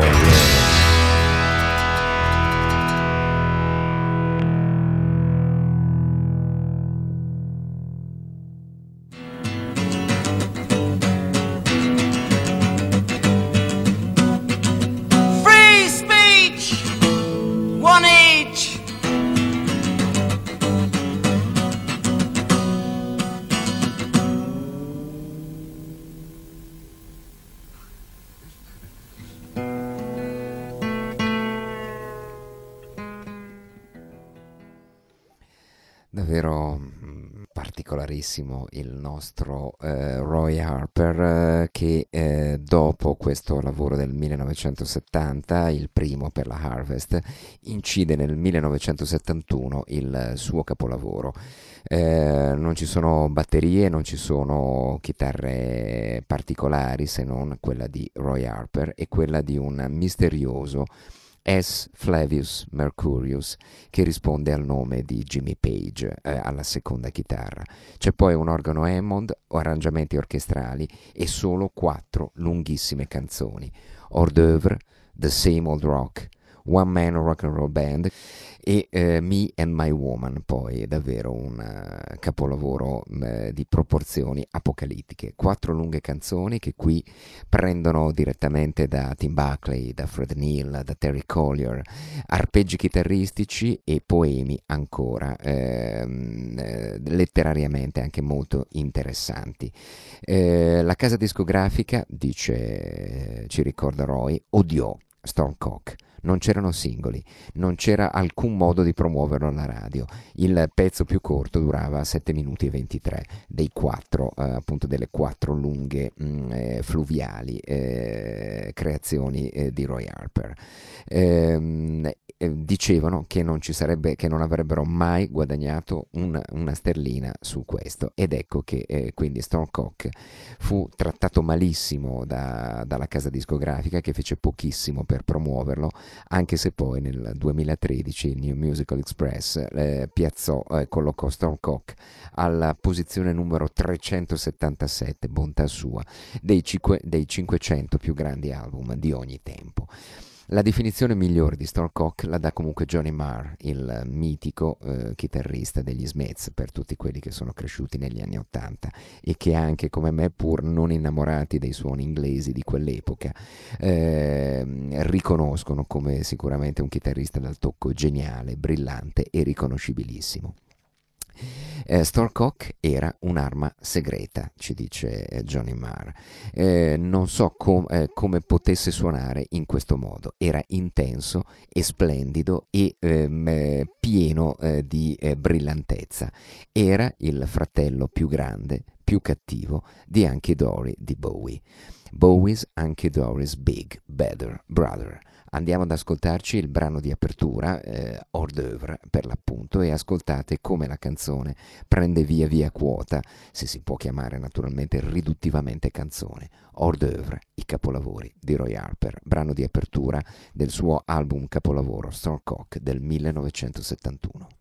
Oh, Amen. Particolarissimo il nostro eh, Roy Harper eh, che eh, dopo questo lavoro del 1970, il primo per la Harvest, incide nel 1971 il suo capolavoro. Eh, non ci sono batterie, non ci sono chitarre particolari se non quella di Roy Harper e quella di un misterioso S. Flavius Mercurius, che risponde al nome di Jimmy Page eh, alla seconda chitarra. C'è poi un organo Hammond, arrangiamenti orchestrali e solo quattro lunghissime canzoni. Hors d'oeuvre, The Same Old Rock, One Man Rock and Roll Band e eh, Me and My Woman, poi è davvero un uh, capolavoro uh, di proporzioni apocalittiche. Quattro lunghe canzoni che qui prendono direttamente da Tim Buckley, da Fred Neal, da Terry Collier, arpeggi chitarristici e poemi ancora ehm, eh, letterariamente anche molto interessanti. Eh, la casa discografica, dice, ci ricorda Roy, odiò Stormcock non c'erano singoli, non c'era alcun modo di promuoverlo alla radio. Il pezzo più corto durava 7 minuti e 23 dei quattro, eh, appunto delle quattro lunghe mh, mm, eh, fluviali eh, creazioni eh, di Roy Harper. Ehm, eh, dicevano che non, sarebbe, che non, avrebbero mai guadagnato una, una, sterlina su questo ed ecco che eh, quindi Stormcock fu trattato malissimo da, dalla casa discografica che fece pochissimo per promuoverlo anche se poi nel 2013 il New Musical Express eh, piazzò, eh, collocò Stormcock alla posizione numero 377, bontà sua, dei, cinque, dei 500 più grandi album di ogni tempo. La definizione migliore di Stormcock la dà comunque Johnny Marr, il mitico eh, chitarrista degli Smiths, per tutti quelli che sono cresciuti negli anni Ottanta e che anche come me, pur non innamorati dei suoni inglesi di quell'epoca, eh, riconoscono come sicuramente un chitarrista dal tocco geniale, brillante e riconoscibilissimo. Eh, Storcock era un'arma segreta, ci dice eh, Johnny Marr. Eh, non so com- eh, come potesse suonare in questo modo. Era intenso e splendido e ehm, eh, pieno di brillantezza. Era il fratello più grande più cattivo di Anche Dory di Bowie. Bowie's Anche Dory's Big Better Brother. Andiamo ad ascoltarci il brano di apertura, eh, hors d'oeuvre per l'appunto, e ascoltate come la canzone prende via via quota, se si può chiamare naturalmente riduttivamente canzone. Hors d'oeuvre, i capolavori di Roy Harper, brano di apertura del suo album capolavoro Stormcock del 1971.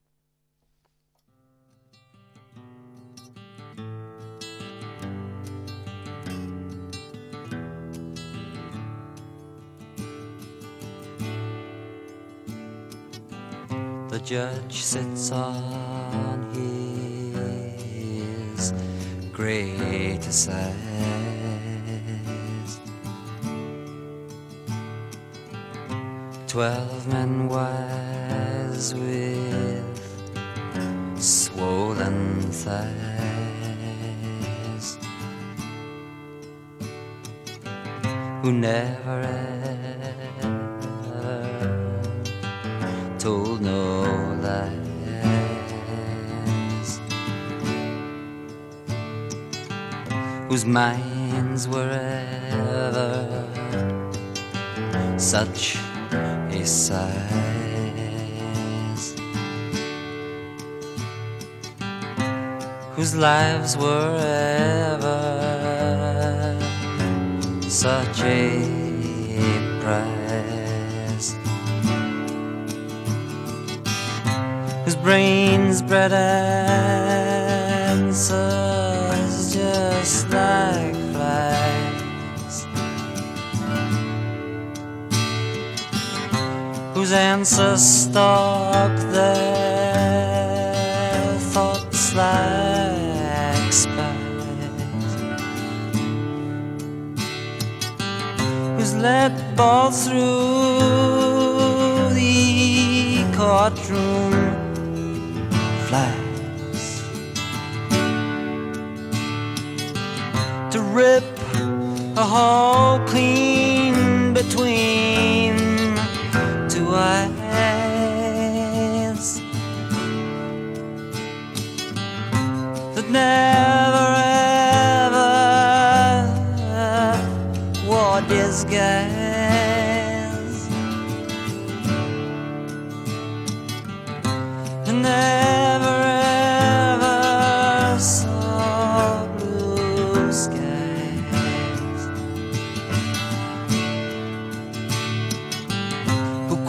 The judge sits on his great assize. Twelve men wise with swollen thighs who never whose minds were ever such a size, whose lives were ever such a prize. whose brains bred answers whose answers stalk their thoughts like spies, who's let ball through the courtroom flies to rip a hole clean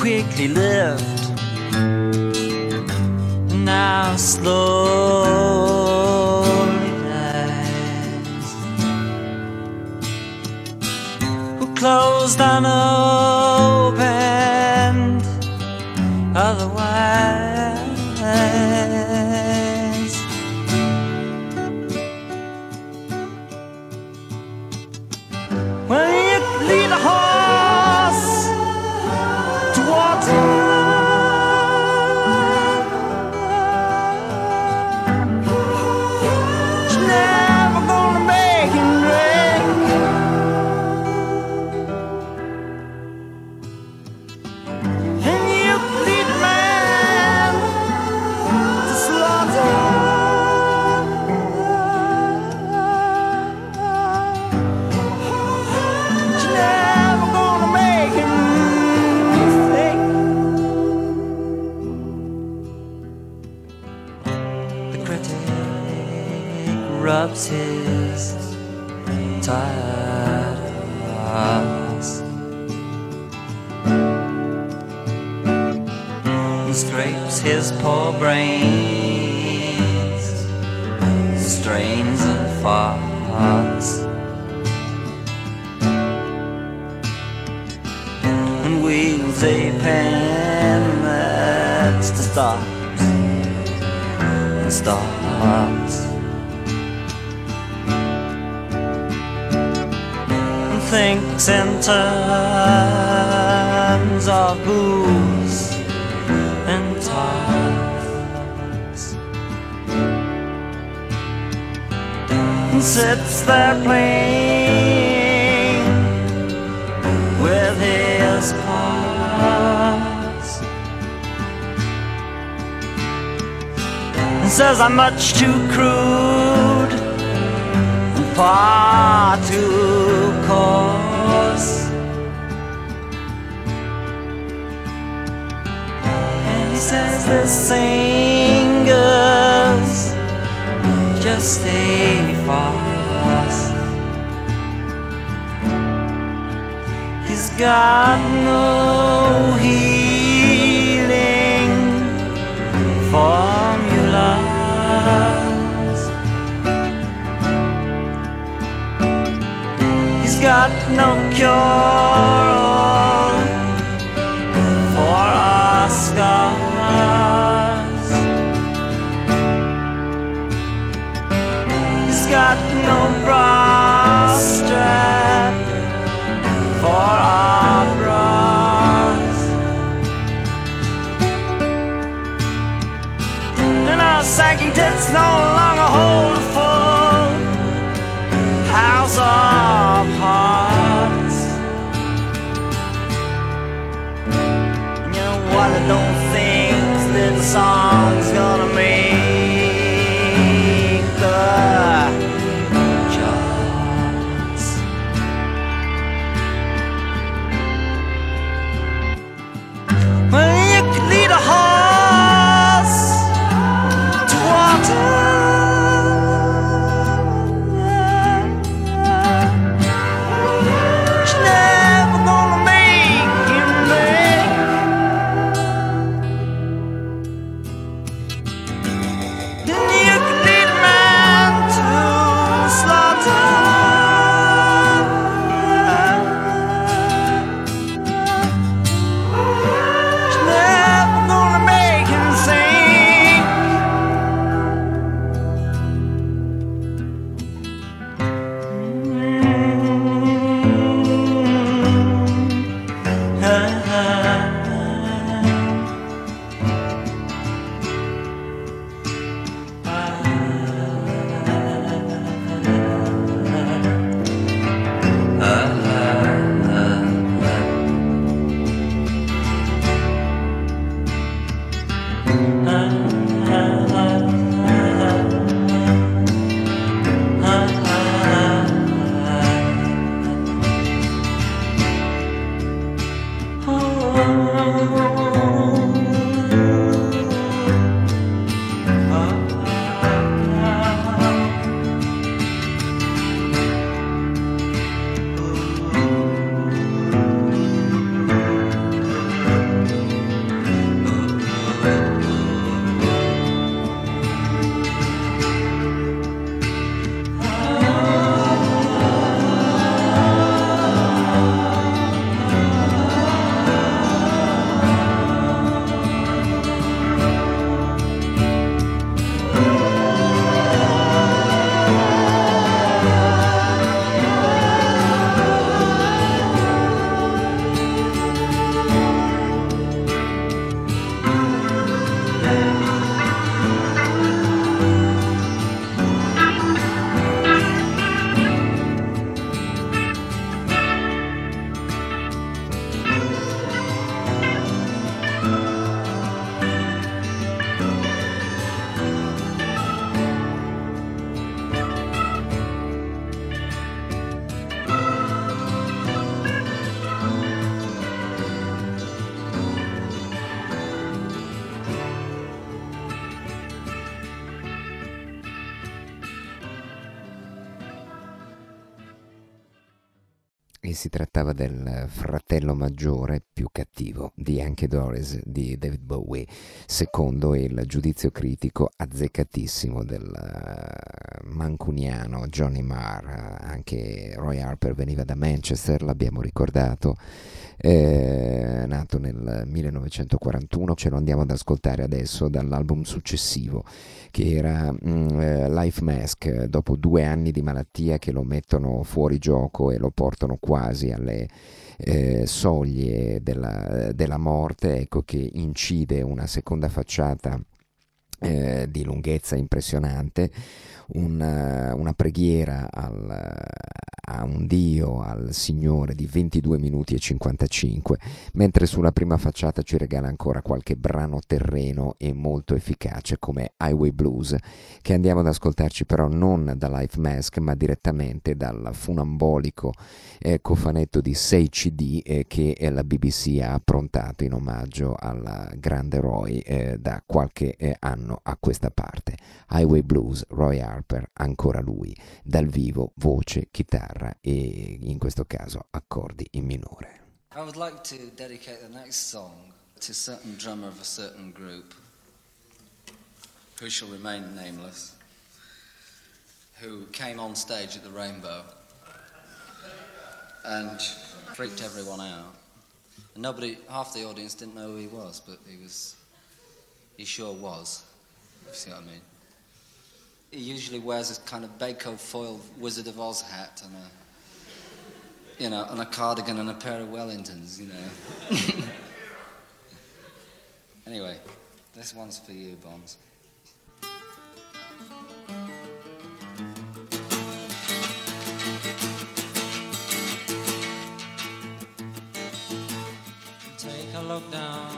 quickly lived, now slowly dies. Who closed unopened, and thinks in terms of booze and tarts. Sits there playing says I'm much too crude and far too coarse. And he says the singers just stay fast. He's got no healing formulas. Got no cure for our scars. He's got no bra strap for our bras. And our sagging tits no longer hold song's gonna make cattivo di Anche Doris di David Bowie, secondo il giudizio critico azzeccatissimo del eh, mancuniano Johnny Marr. Anche Roy Harper veniva da Manchester, l'abbiamo ricordato, eh, nato nel 1941, ce lo andiamo ad ascoltare adesso dall'album successivo che era mm, eh, Life Mask, dopo due anni di malattia che lo mettono fuori gioco e lo portano quasi alle eh, soglie della, della morte, ecco che incide una seconda facciata eh, di lunghezza impressionante, una, una preghiera al, a un Dio, al Signore di 22 minuti e 55, mentre sulla prima facciata ci regala ancora qualche brano terreno e molto efficace come Highway Blues, che andiamo ad ascoltarci però non da Life Mask ma direttamente dal funambolico eh, cofanetto di 6 CD eh, che la BBC ha approntato in omaggio al grande Roy eh, da qualche eh, anno a questa parte. Highway Blues, Roy Harper, ancora lui, dal vivo, voce, chitarra e in questo caso accordi in minore. I would like to dedicate the next song to a certain drummer of a certain group who shall remain nameless, who came on stage at the Rainbow and freaked everyone out. And nobody, half the audience didn't know who he was, but he was, he sure was, if you see what I mean. He usually wears this kind of Bacofoil Wizard of Oz hat and a, you know, and a cardigan and a pair of Wellingtons, you know. anyway, this one's for you, Bonds. Take a look down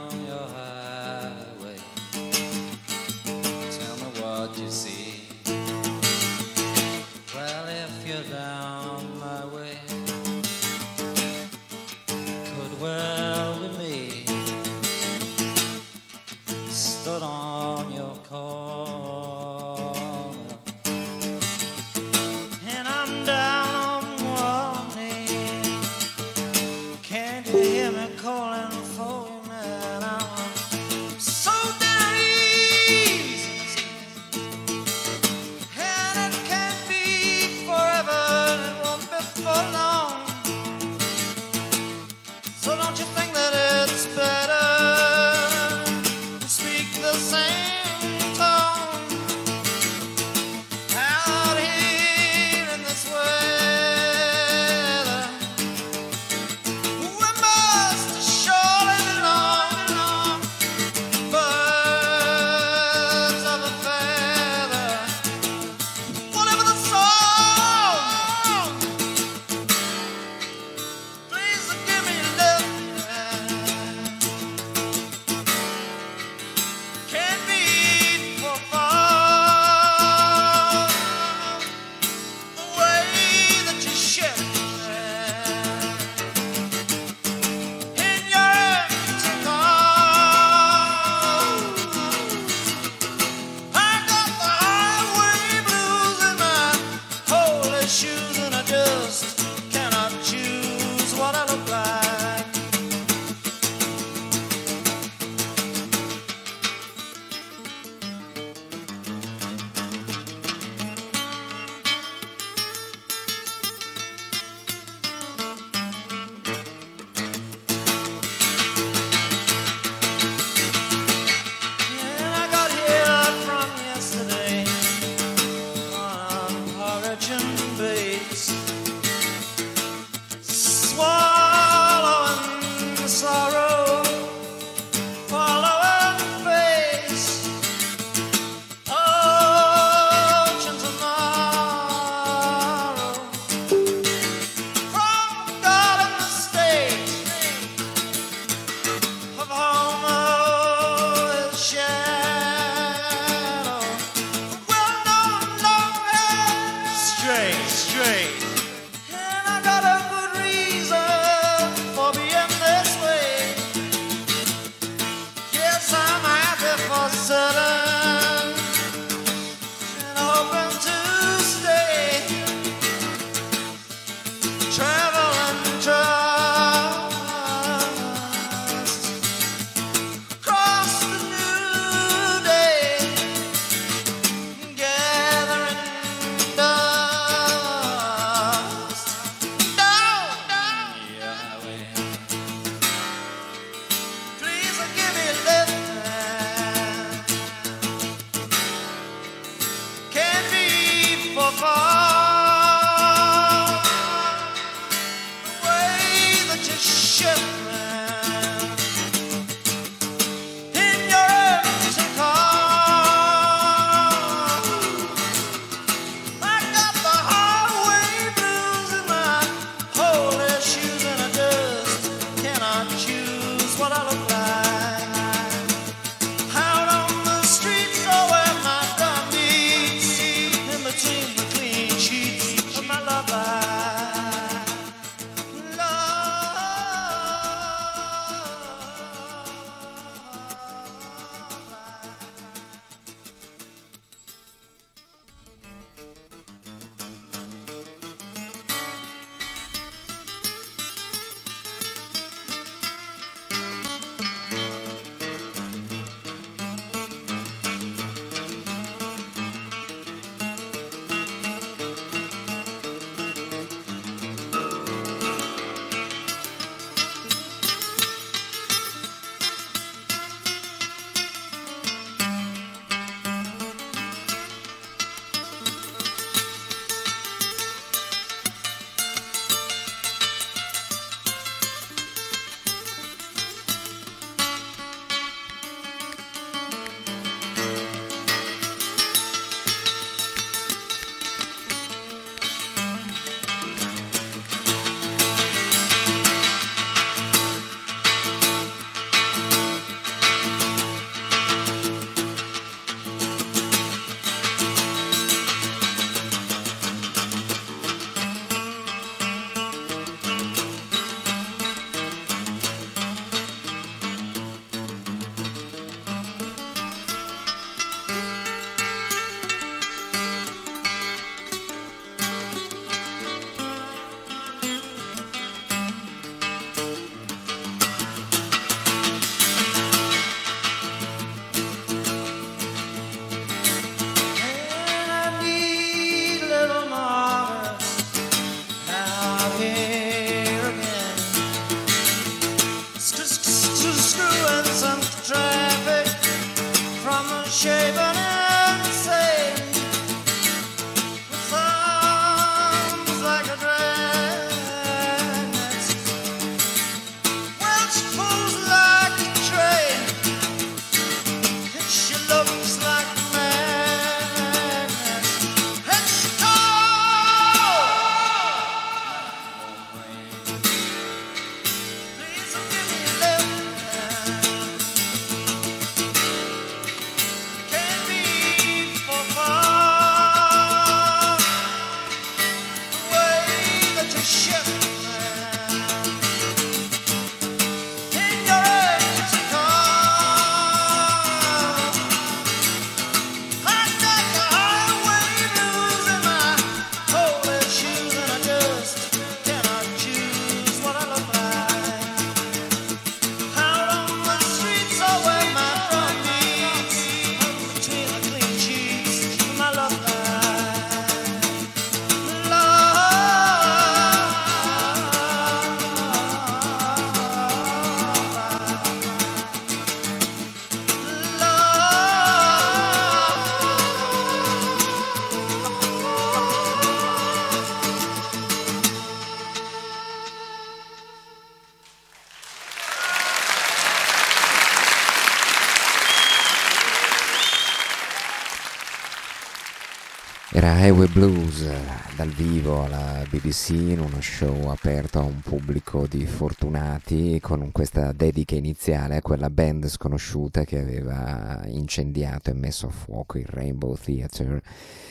Highway Blues dal vivo alla BBC in uno show aperto a un pubblico di fortunati con questa dedica iniziale a quella band sconosciuta che aveva incendiato e messo a fuoco il Rainbow Theatre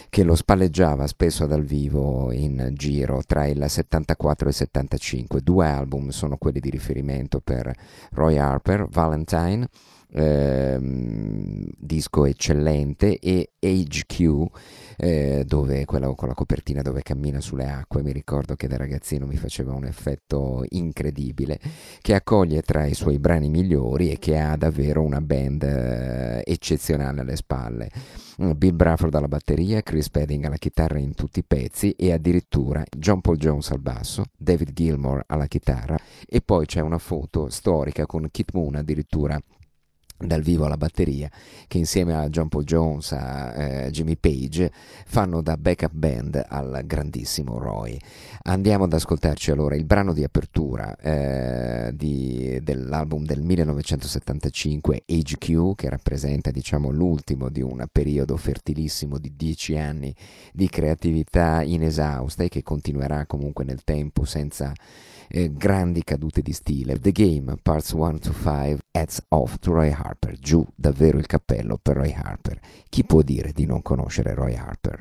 che lo spalleggiava spesso dal vivo in giro tra il 74 e il 75. Due album sono quelli di riferimento per Roy Harper, Valentine ehm, disco eccellente e Age Q eh, dove quella con la copertina dove cammina sulle acque. Mi ricordo che da ragazzino mi faceva un effetto incredibile che accoglie tra i suoi brani migliori e che ha davvero una band eh, eccezionale alle spalle. Bill Bruford alla batteria, Chris Pedding alla chitarra in tutti i pezzi e addirittura John Paul Jones al basso, David Gilmour alla chitarra e poi c'è una foto storica con Kit Moon addirittura dal vivo alla batteria che insieme a John Paul Jones a eh, Jimmy Page fanno da backup band al grandissimo Roy andiamo ad ascoltarci allora il brano di apertura eh, di, dell'album del 1975 Age Q che rappresenta diciamo l'ultimo di un periodo fertilissimo di dieci anni di creatività inesausta e che continuerà comunque nel tempo senza eh, grandi cadute di stile. The Game, Parts 1 to 5, Heads Off to Roy Harper, giù davvero il cappello per Roy Harper. Chi può dire di non conoscere Roy Harper?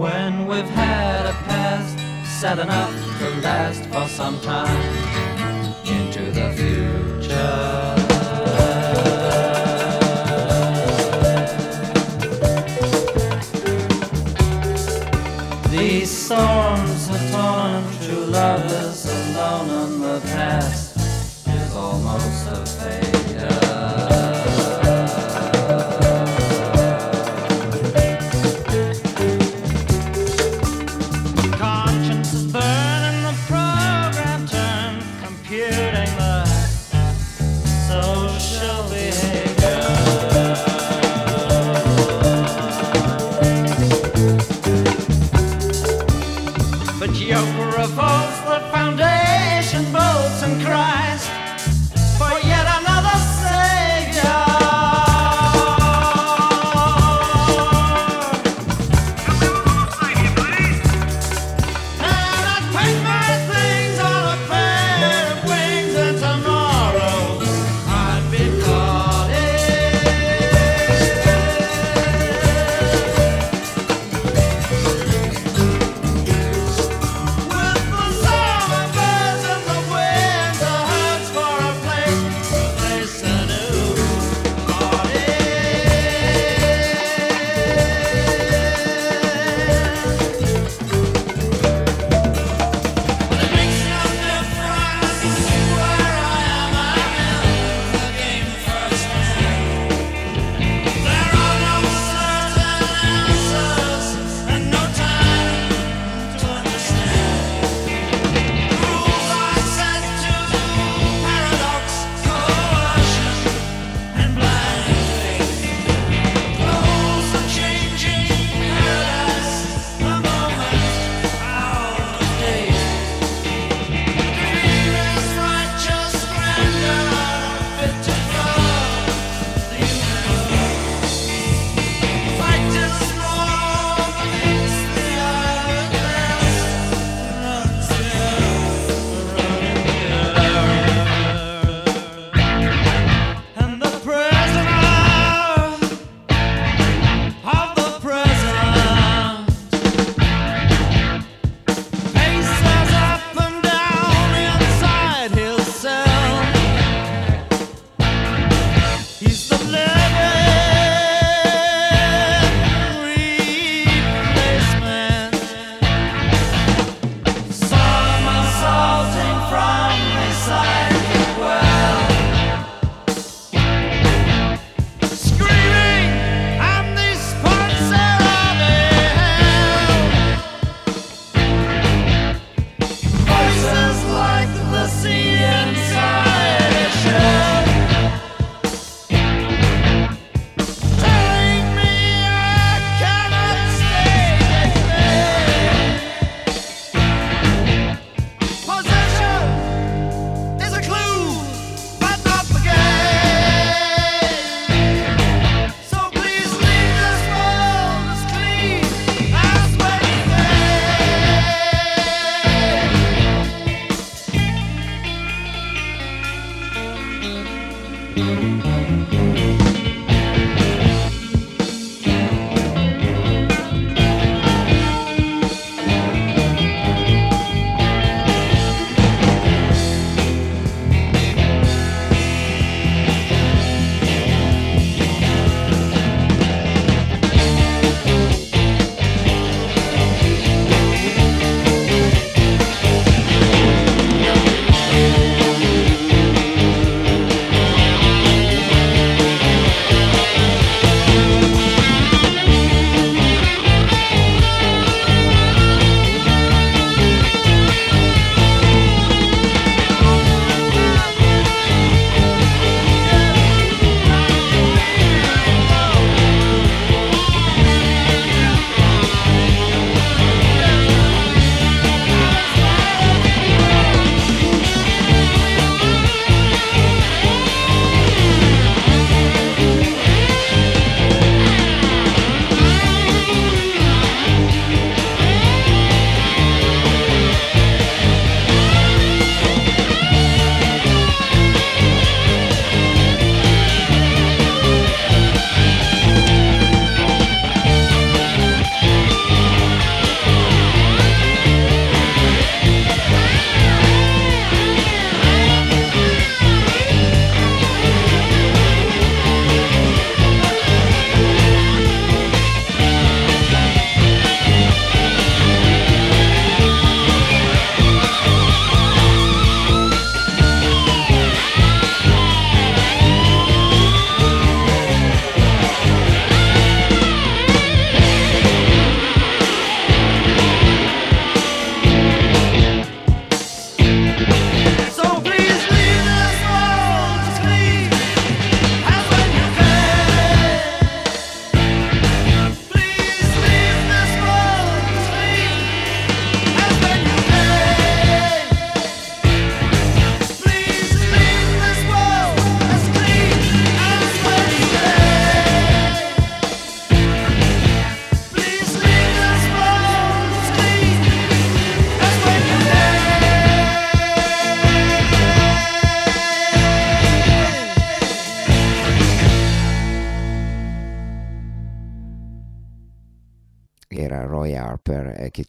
when we've had a past sad enough to last for some time into the future.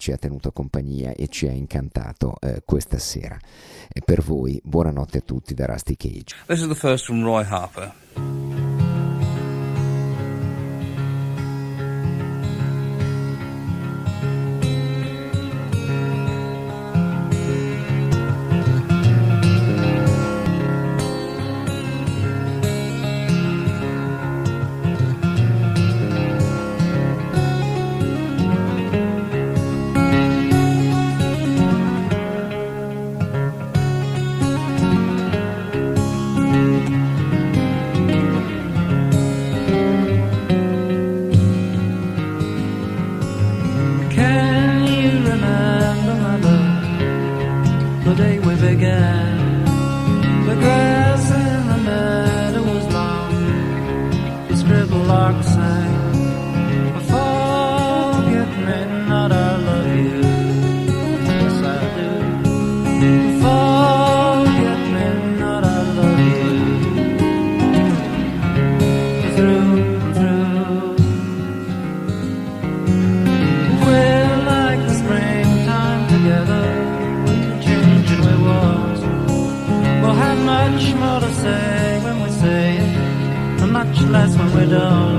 ci ha tenuto compagnia e ci ha incantato eh, questa sera. E per voi, buonanotte a tutti da Rusty Cage. This is the first from Roy Harper. down.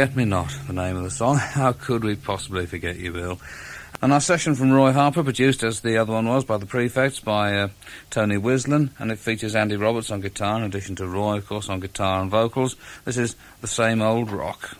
Forget Me Not, the name of the song. How could we possibly forget you, Bill? And our session from Roy Harper, produced as the other one was by the Prefects, by uh, Tony Wilson, and it features Andy Roberts on guitar, in addition to Roy, of course, on guitar and vocals. This is the same old rock.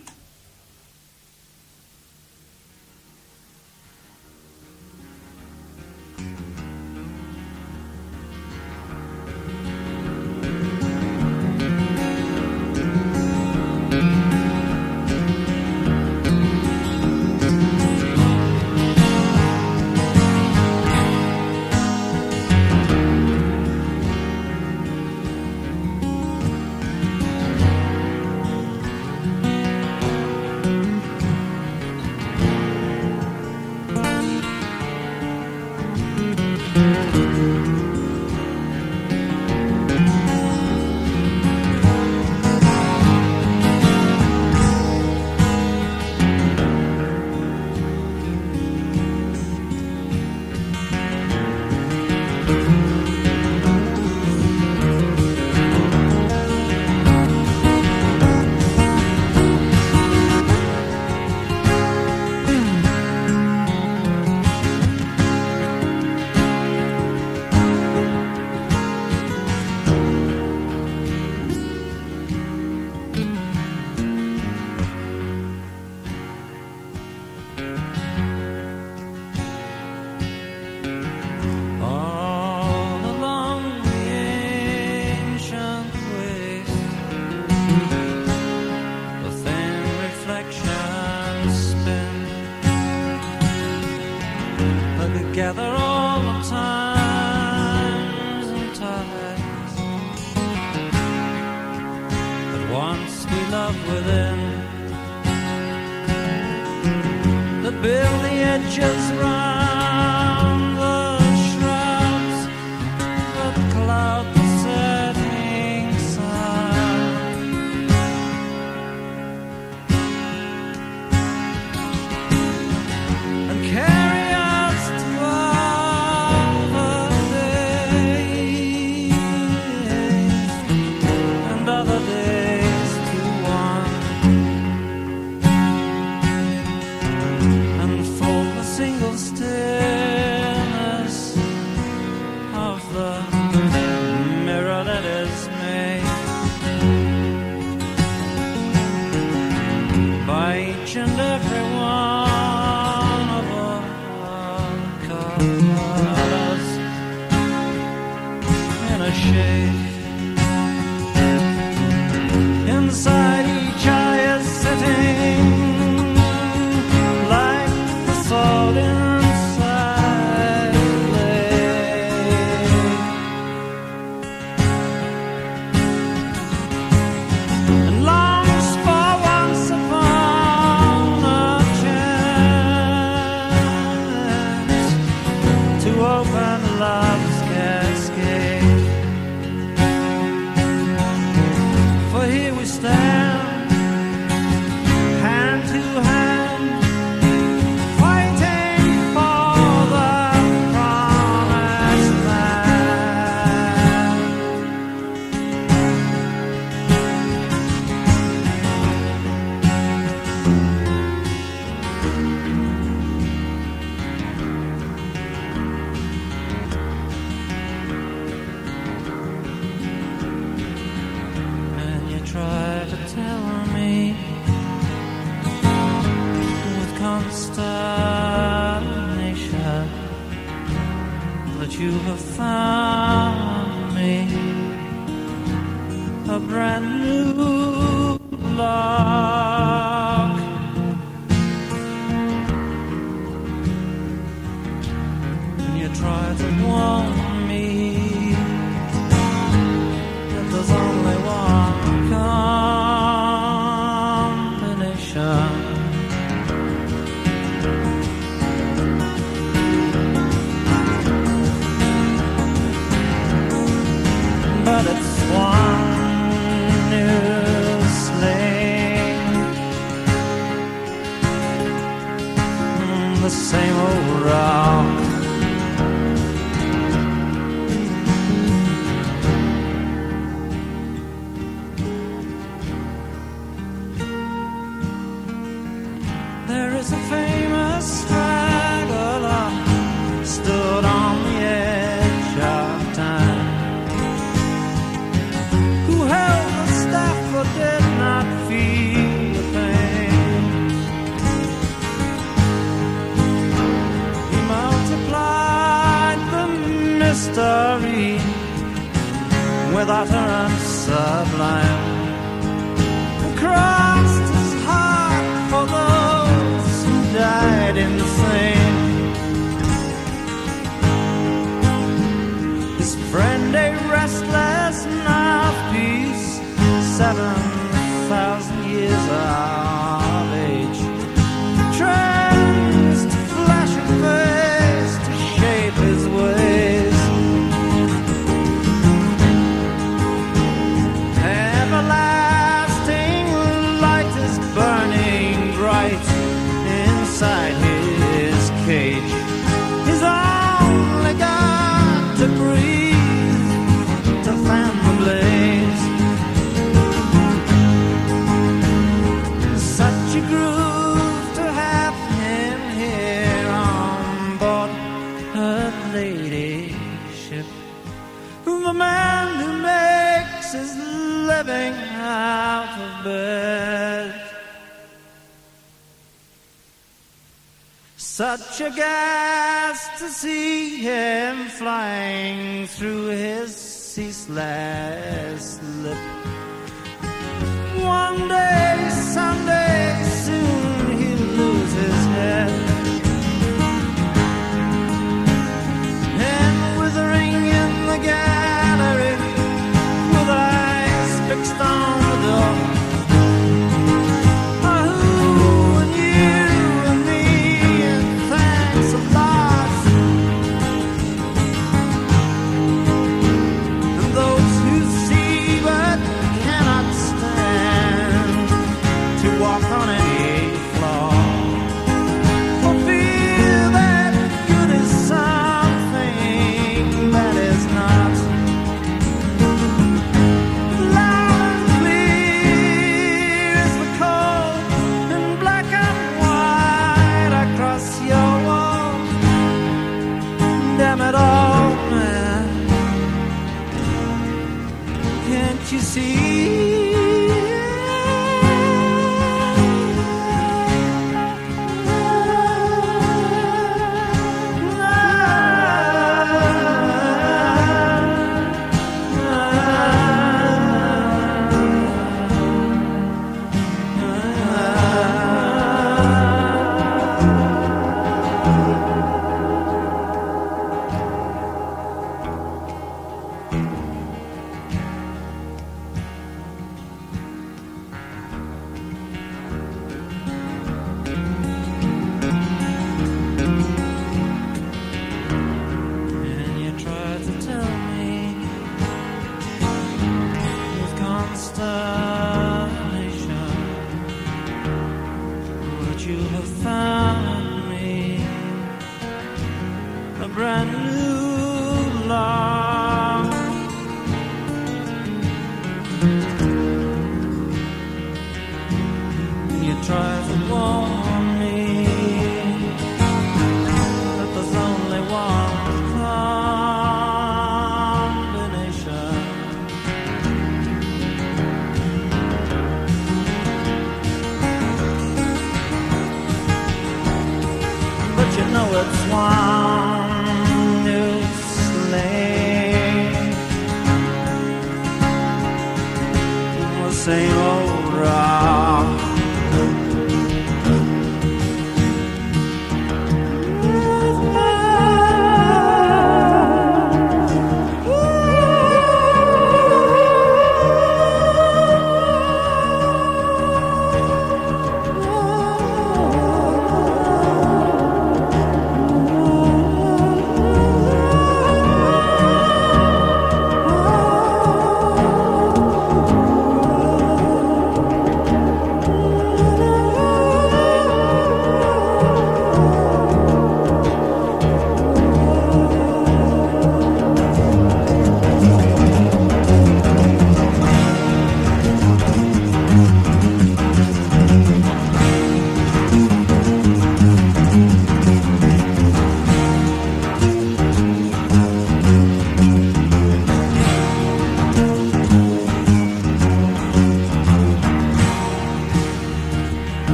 Build the try to tell me with consternation that you have found me a brand new lock. And you try to warn line. aghast to see him flying through his ceaseless slip. One day. you.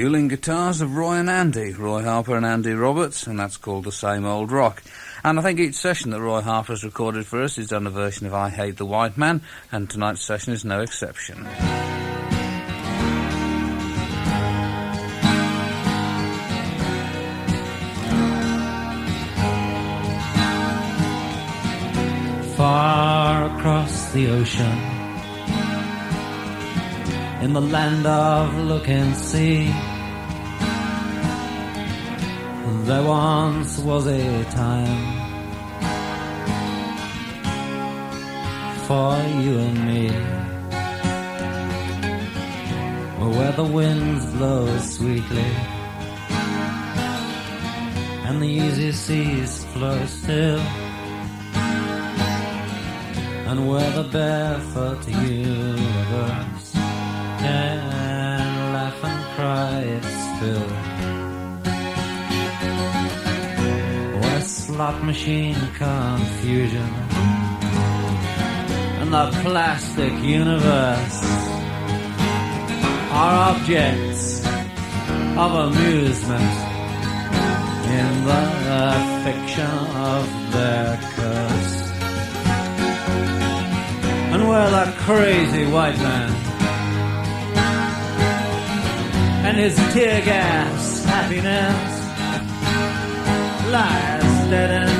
Dueling guitars of Roy and Andy, Roy Harper and Andy Roberts, and that's called The Same Old Rock. And I think each session that Roy Harper has recorded for us, he's done a version of I Hate the White Man, and tonight's session is no exception. Far across the ocean, in the land of look and see, there once was a time for you and me, where the winds blow sweetly and the easy seas flow still and where the barefoot universe can laugh and cry its fill. Where slot machine confusion and the plastic universe are objects of amusement in the fiction of their curse and where that crazy white man and his tear gas happiness lies dead and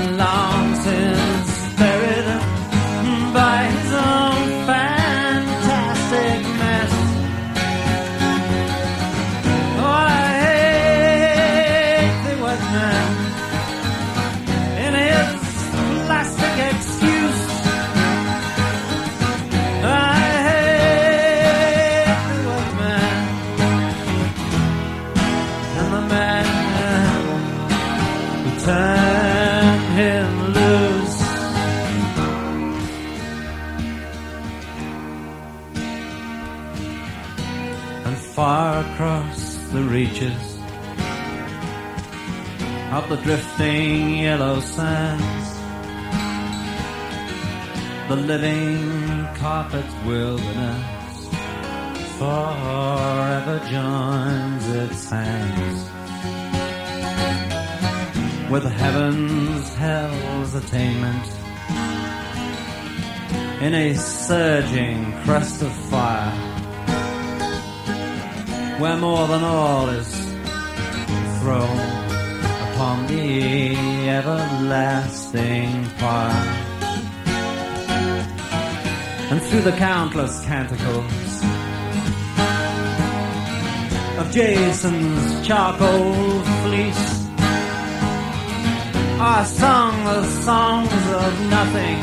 the drifting yellow sands. The living carpet's wilderness forever joins its hands with heaven's hell's attainment. In a surging crest of fire. Where more than all is thrown the everlasting fire and through the countless canticles of Jason's charcoal fleece are sung the songs of nothing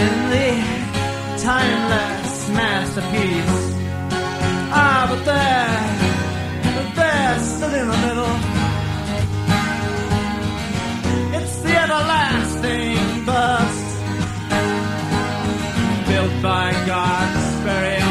in the timeless masterpiece. Ah, but there, but there, in the middle, everlasting burst built by God's very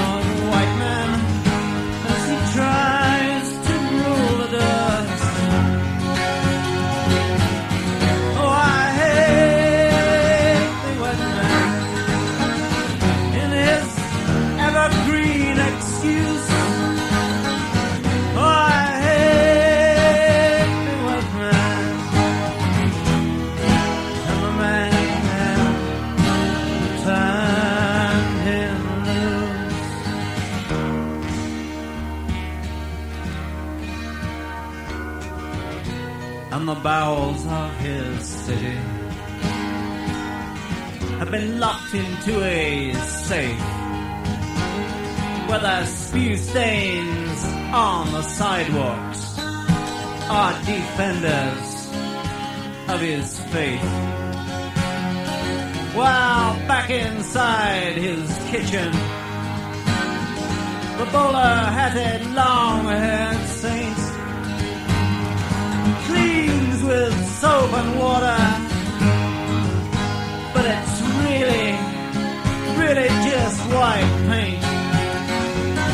bowels of his city have been locked into a safe where the spew stains on the sidewalks are defenders of his faith. While back inside his kitchen, the bowler-hatted, long-haired saint cleans with soap and water, but it's really, really just white paint.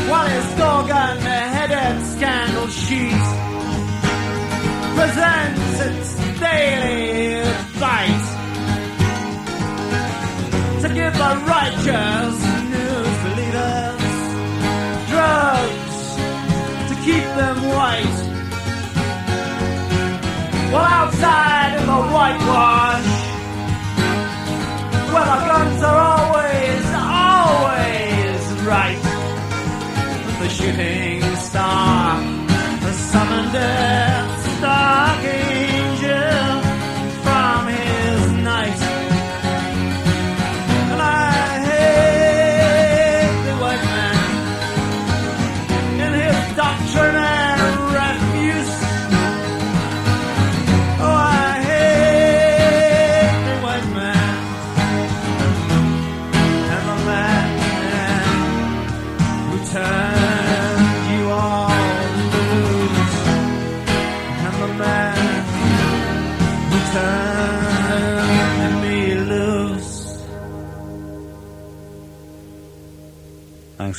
While his gorgon-headed scandal sheet presents its daily bite to give the righteous news believers drugs to keep them well, outside in the whitewash, where the guns are always, always right. The shooting star has summoned it.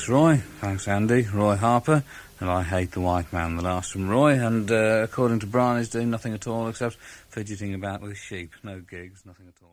Roy. Thanks, Andy. Roy Harper. And I hate the white man. The last from Roy. And uh, according to Brian, he's doing nothing at all except fidgeting about with sheep. No gigs, nothing at all.